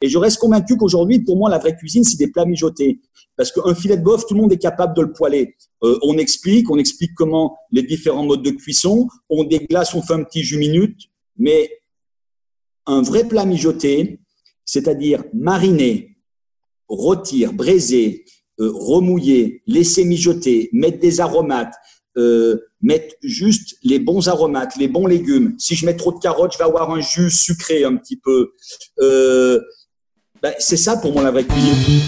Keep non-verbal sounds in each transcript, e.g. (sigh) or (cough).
Et je reste convaincu qu'aujourd'hui, pour moi, la vraie cuisine, c'est des plats mijotés. Parce qu'un filet de bœuf, tout le monde est capable de le poêler. Euh, on explique, on explique comment les différents modes de cuisson. On déglace, on fait un petit jus minute. Mais un vrai plat mijoté, c'est-à-dire mariner, rôtir, braiser, euh, remouiller, laisser mijoter, mettre des aromates, euh, mettre juste les bons aromates, les bons légumes. Si je mets trop de carottes, je vais avoir un jus sucré un petit peu. Euh, ben, c'est ça pour moi la vraie cuisine.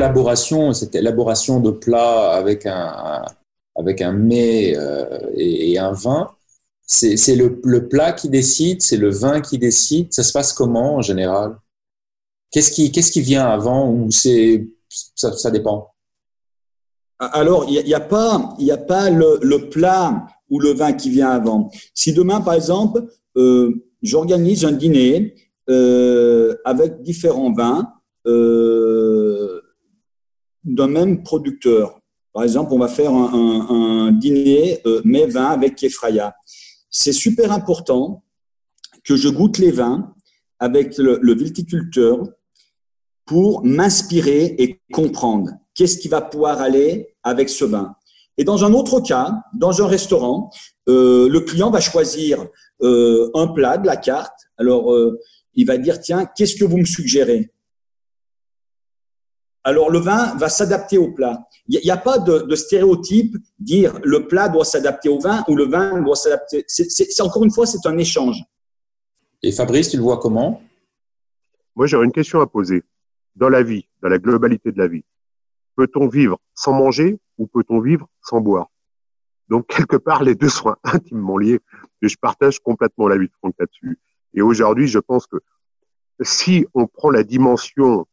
Collaboration, cette élaboration de plats avec un, avec un mets euh, et, un vin, c'est le, le, plat qui décide, c'est le vin qui décide. Ça se passe comment en général? Qu'est-ce qui, qu'est-ce qui vient avant ou c'est ça, dépend Alors, il n'y a, a, pas, y a pas le, le, plat ou le vin qui vient avant. Si demain, par exemple, euh, j'organise un dîner euh, avec différents vins, d'un même producteur. Par exemple, on va faire un, dîner euh, mai vin avec Kefraya. C'est super important que je goûte les vins avec le, le viticulteur pour m'inspirer et comprendre qu'est-ce qui va pouvoir aller avec ce vin. Et dans un autre cas, dans un restaurant, euh, le client va choisir euh, un plat de la carte. Alors, euh, il va dire, tiens, qu'est-ce que vous me suggérez? Alors le vin va s'adapter au plat. Il n'y a, pas de, stéréotype, dire le plat doit s'adapter au vin ou le vin doit s'adapter. C'est encore une fois, c'est un échange. Et Fabrice, tu le vois comment? Moi, j'aurais une question à poser. Dans la vie, dans la globalité de la vie, peut-on vivre sans manger ou peut-on vivre sans boire? Donc, quelque part, les deux sont intimement liés. Et je partage complètement l'avis de Franck là-dessus. Et aujourd'hui, je pense que si on prend la dimension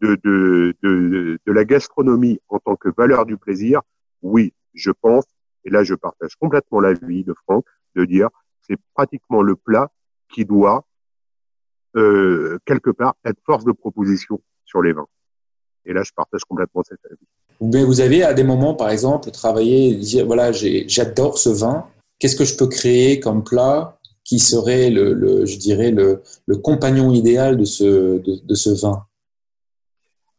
de, de, de, de, la gastronomie en tant que valeur du plaisir, oui, je pense, et là je partage complètement l'avis de Franck, de dire c'est pratiquement le plat qui doit euh, quelque part être force de proposition sur les vins. Et là, je partage complètement cet avis. Mais vous avez à des moments, par exemple, travaillé, dire voilà, j'adore ce vin. Qu'est-ce que je peux créer comme plat qui serait le, le je dirais le, le, compagnon idéal de ce de, de ce vin?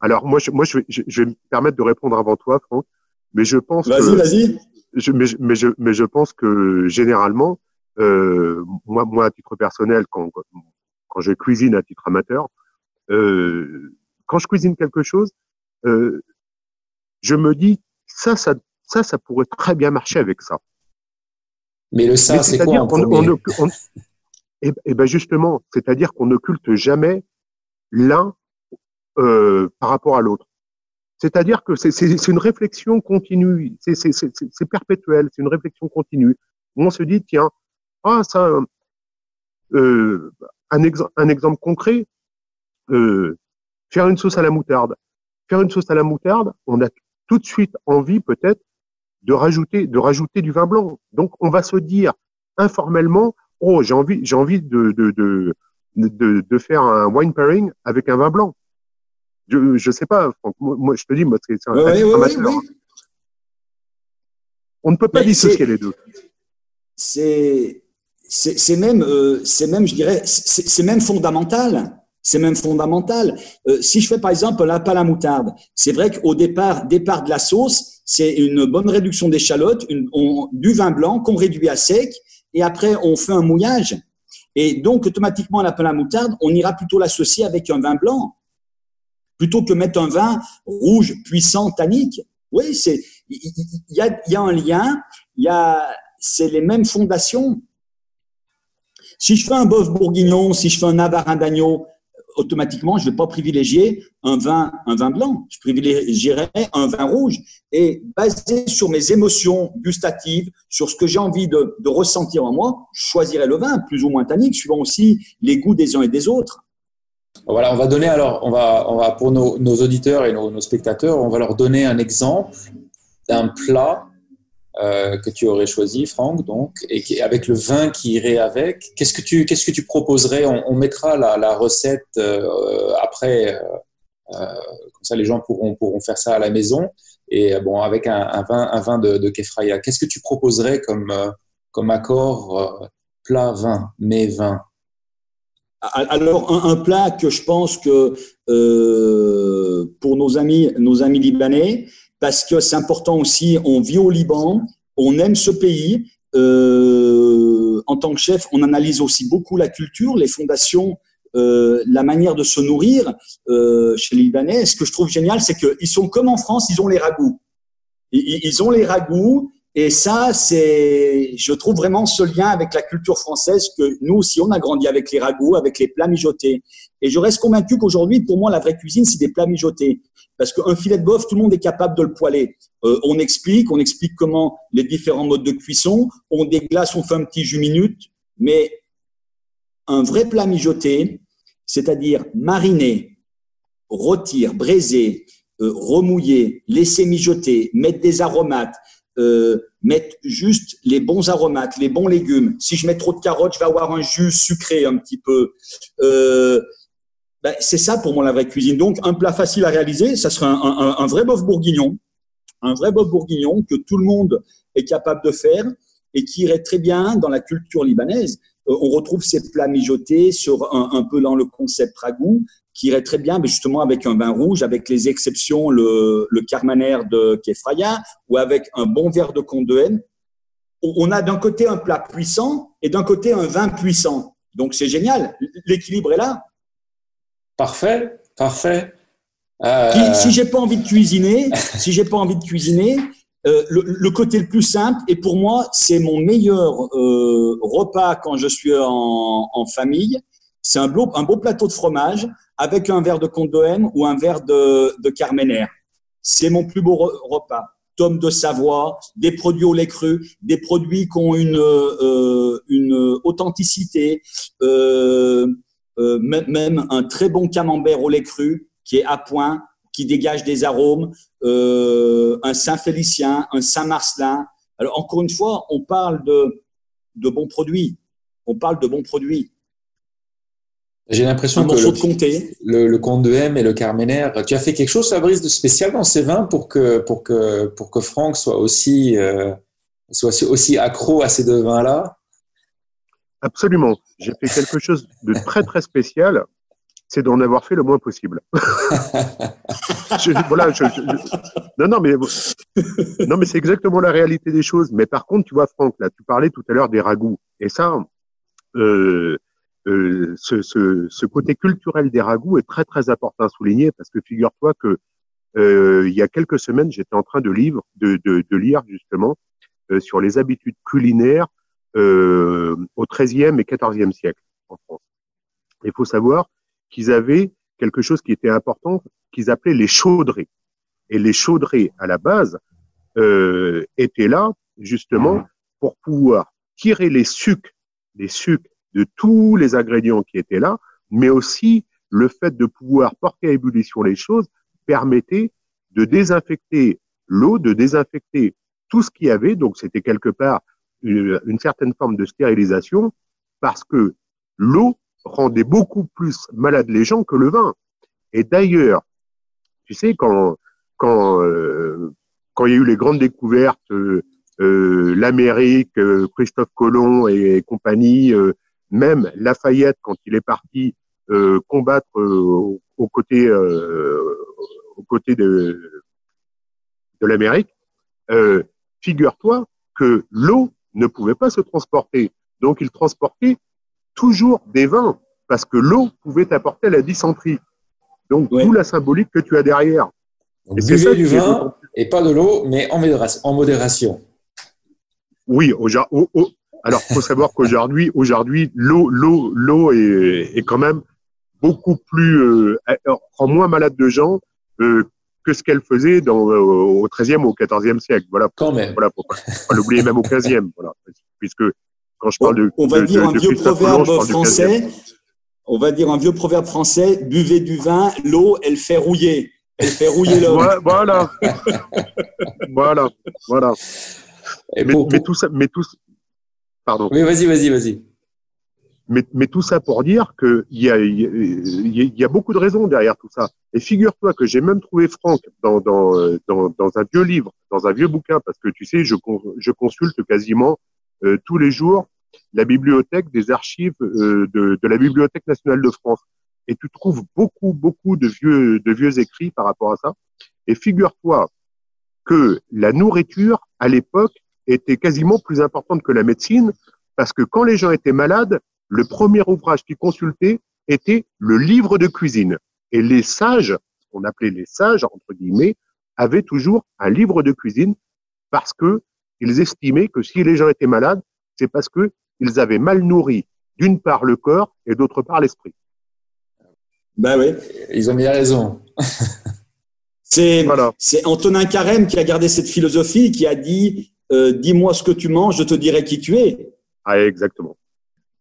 Alors moi, je, moi, je vais, je vais me permettre de répondre avant toi, Franck, mais je pense. Vas-y, vas-y. Je, mais, mais, je, mais je pense que généralement, euh, moi, moi, à titre personnel, quand, quand je cuisine à titre amateur, euh, quand je cuisine quelque chose, euh, je me dis ça, ça, ça, ça pourrait très bien marcher avec ça. Mais le ça, c'est quoi on, on, on, et, et eh ben justement, c'est-à-dire qu'on n'occulte jamais l'un euh, par rapport à l'autre. C'est-à-dire que c'est une réflexion continue, c'est perpétuel, c'est une réflexion continue. on se dit, tiens, ah ça, euh, un, exemple concret, euh, faire une sauce à la moutarde. Faire une sauce à la moutarde, on a tout de suite envie peut-être de rajouter, de rajouter du vin blanc. Donc on va se dire informellement, oh j'ai envie, j'ai envie de de, de de, de, faire un wine pairing avec un vin blanc. Je, je sais pas, Franck. Moi, je te dis, moi, c'est un On ne peut pas dissocier les deux. C'est, c'est même, euh, c'est même, je dirais, c'est même fondamental. C'est même fondamental. Euh, si je fais par exemple un lapin à la moutarde, c'est vrai qu'au départ, départ de la sauce, c'est une bonne réduction d'échalotes, du vin blanc qu'on réduit à sec, et après on fait un mouillage. Et donc automatiquement, lapin à la moutarde, on ira plutôt l'associer avec un vin blanc plutôt que mettre un vin rouge, puissant, tannique. Oui, c'est il y, a, un lien, il y a c'est les mêmes fondations. Si je fais un bœuf bourguignon, si je fais un navarin d'agneau, automatiquement, je ne vais pas privilégier un vin, un vin blanc. Je privilégierai un vin rouge. Et basé sur mes émotions gustatives, sur ce que j'ai envie de, de, ressentir en moi, je choisirai le vin, plus ou moins tannique, suivant aussi les goûts des uns et des autres. Voilà, on va donner alors, on va, on va pour nos, auditeurs et nos, spectateurs, on va leur donner un exemple d'un plat euh, que tu aurais choisi, Franck, donc, et avec le vin qui irait avec. Qu'est-ce que tu, qu'est-ce que tu proposerais? On, mettra la, recette euh, après, euh, comme ça les gens pourront, pourront faire ça à la maison. Et bon, avec un, vin, un vin de, de Kefraya, qu'est-ce que tu proposerais comme, comme accord plat vin, mais vin? Alors, un, plat que je pense que euh, pour nos amis, nos amis libanais, parce que c'est important aussi, on vit au Liban, on aime ce pays. Euh, en tant que chef, on analyse aussi beaucoup la culture, les fondations, euh, la manière de se nourrir euh, chez les Libanais. Ce que je trouve génial, c'est qu'ils sont comme en France, ils ont les ragoûts. Ils, ils ont les ragoûts et ça, c'est, je trouve vraiment ce lien avec la culture française que nous aussi, on a grandi avec les ragoûts, avec les plats mijotés. Et je reste convaincu qu'aujourd'hui, pour moi, la vraie cuisine, c'est des plats mijotés. Parce qu'un filet de bœuf, tout le monde est capable de le poêler. Euh, on explique, on explique comment les différents modes de cuisson. On déglace, on fait un petit jus minute. Mais un vrai plat mijoté, c'est-à-dire mariner, rôtir, braiser, euh, remouiller, laisser mijoter, mettre des aromates, euh, mettre juste les bons aromates, les bons légumes. Si je mets trop de carottes, je vais avoir un jus sucré un petit peu. Euh, ben, c'est ça pour moi la vraie cuisine. Donc un plat facile à réaliser, ça serait un, vrai bœuf bourguignon, un vrai bœuf bourguignon que tout le monde est capable de faire et qui irait très bien dans la culture libanaise. Euh, on retrouve ces plats mijotés sur un, un peu dans le concept ragoût, qui irait très bien, mais justement avec un vin rouge, avec les exceptions, le, le Carmaner de Kefraya, ou avec un bon verre de Comte de Haine. On a d'un côté un plat puissant et d'un côté un vin puissant. Donc c'est génial, l'équilibre est là. Parfait, parfait. Euh... Si, j'ai pas envie de cuisiner, si j'ai pas envie de cuisiner, euh, le, le, côté le plus simple, et pour moi, c'est mon meilleur euh, repas quand je suis en, en famille, c'est un beau, un beau plateau de fromage avec un verre de Comte ou un verre de, de. C'est mon plus beau repas. Tome de Savoie, des produits au lait cru, des produits qui ont une, euh, authenticité, euh, euh, même un très bon camembert au lait cru qui est à point, qui dégage des arômes, un Saint-Félicien, un Saint-Marcelin. Alors encore une fois, on parle de bons produits. On parle de bons produits. J'ai l'impression que le, le, comte de M et le Carmener, tu as fait quelque chose, Fabrice, de spécial dans ces vins pour que, pour que, pour que Franck soit aussi, euh, soit aussi accro à ces deux vins-là? Absolument. J'ai fait quelque chose de très, très spécial. C'est d'en avoir fait le moins possible. (laughs) voilà, non, non, mais, non, mais c'est exactement la réalité des choses. Mais par contre, tu vois, Franck, là, tu parlais tout à l'heure des ragoûts. Et ça, euh, euh, ce, ce, ce, côté culturel des ragoûts est très très important à souligner parce que figure-toi que euh, il y a quelques semaines, j'étais en train de, lire, de, de, de lire justement euh, sur les habitudes culinaires euh, au XIIIe et XIVe siècle en France. Il faut savoir qu'ils avaient quelque chose qui était important, qu'ils appelaient les chaudrées. Et les chaudrées, à la base, euh, étaient là justement pour pouvoir tirer les sucs, les sucs de tous les ingrédients qui étaient là, mais aussi le fait de pouvoir porter à ébullition les choses permettait de désinfecter l'eau, de désinfecter tout ce qu'il y avait. Donc, c'était quelque part une, certaine forme de stérilisation parce que l'eau rendait beaucoup plus malade les gens que le vin. Et d'ailleurs, tu sais, quand, quand, euh, quand il y a eu les grandes découvertes, euh, euh l'Amérique, euh, Christophe Colomb et compagnie, même Lafayette, quand il est parti euh, combattre euh, aux côtés, euh, aux côtés de, de l'Amérique, euh, figure-toi que l'eau ne pouvait pas se transporter. Donc, il transportait toujours des vins, parce que l'eau pouvait apporter la dysenterie. Donc, tout la symbolique que tu as derrière. et c'est ça du vin et pas de l'eau, mais en modération. En modération. Oui, au, au, alors, faut savoir qu'aujourd'hui, aujourd'hui, l'eau, l'eau, l'eau est, est, quand même beaucoup plus, euh, rend moins malade de gens euh, que ce qu'elle faisait dans, euh, au XIIIe ou au XIVe siècle. Voilà. Quand même. Voilà, faut pas, pas l'oublier même au XVe. Voilà. Puisque quand je parle de, on va dire un vieux proverbe français. on va dire un vieux proverbe français, buvez du vin, l'eau, elle fait rouiller. Elle fait rouiller l'homme. voilà. voilà. (laughs) Voilà. mais, tout ça, mais tout, pardon. Oui, vas-y, vas-y, vas-y. Mais, mais, tout ça pour dire qu'il y a, il y, a beaucoup de raisons derrière tout ça. Et figure-toi que j'ai même trouvé Franck dans, dans, dans, dans, un vieux livre, dans un vieux bouquin, parce que tu sais, je, je consulte quasiment euh, tous les jours la bibliothèque des archives euh, de, de, la Bibliothèque nationale de France. Et tu trouves beaucoup, beaucoup de vieux, de vieux écrits par rapport à ça. Et figure-toi que la nourriture, à l'époque, était quasiment plus importante que la médecine, parce que quand les gens étaient malades, le premier ouvrage qu'ils consultaient était le livre de cuisine. Et les sages, ce qu'on appelait les sages, entre guillemets, avaient toujours un livre de cuisine parce que ils estimaient que si les gens étaient malades, c'est parce que ils avaient mal nourri d'une part le corps et d'autre part l'esprit. Ben oui, ils ont bien raison. (laughs) c'est Antonin Carême qui a gardé cette philosophie, qui a dit euh, Dis-moi ce que tu manges, je te dirai qui tu es. Ah, exactement.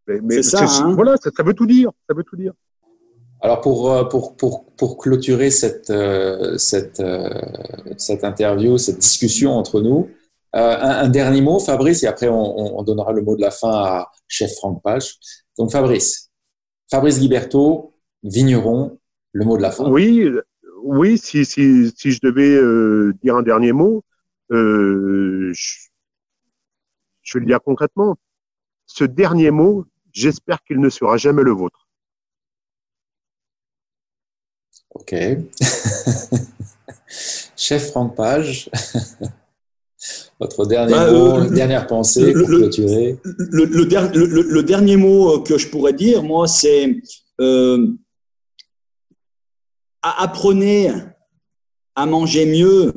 Mais, ça, hein. voilà, ça, veut tout dire. Ça veut tout dire. Alors pour, euh, pour, pour, pour clôturer cette, euh, cette, cette interview, cette discussion entre nous, un, dernier mot, Fabrice, et après on, on, donnera le mot de la fin à chef Franck Page. Donc Fabrice, Fabrice Liberto, vigneron, le mot de la fin. Oui, oui si, si, si je devais dire un dernier mot, je, je vais le dire concrètement ce dernier mot, j'espère qu'il ne sera jamais le vôtre. Ok. (laughs) Chef Franck Page, (laughs) votre dernier bah, mot, euh, dernière pensée pour clôturer. Le, dernier mot que je pourrais dire, moi, c'est euh, apprenez à manger mieux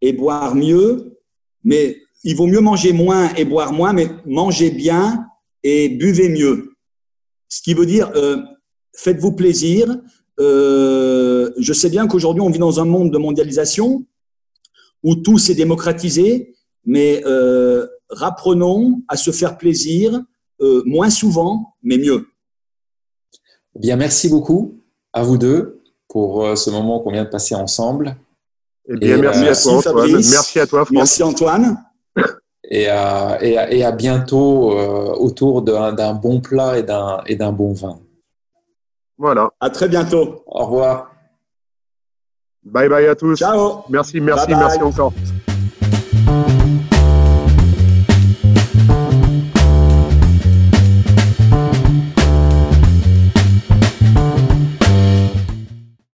et boire mieux, mais il vaut mieux manger moins et boire moins, mais manger bien et buvez mieux. Ce qui veut dire, euh, faites-vous plaisir. Euh, je sais bien qu'aujourd'hui, on vit dans un monde de mondialisation où tout s'est démocratisé, mais euh, rapprenons à se faire plaisir moins souvent, mais mieux. Bien, merci beaucoup à vous deux pour ce moment qu'on vient de passer ensemble. Eh bien, merci, à toi, Antoine. Merci à toi, François. Merci, Antoine (laughs) et à, et à, bientôt euh, autour d'un bon plat et d'un bon vin. Voilà. À très bientôt. Au revoir. Bye bye à tous. Ciao. Merci, merci, merci encore.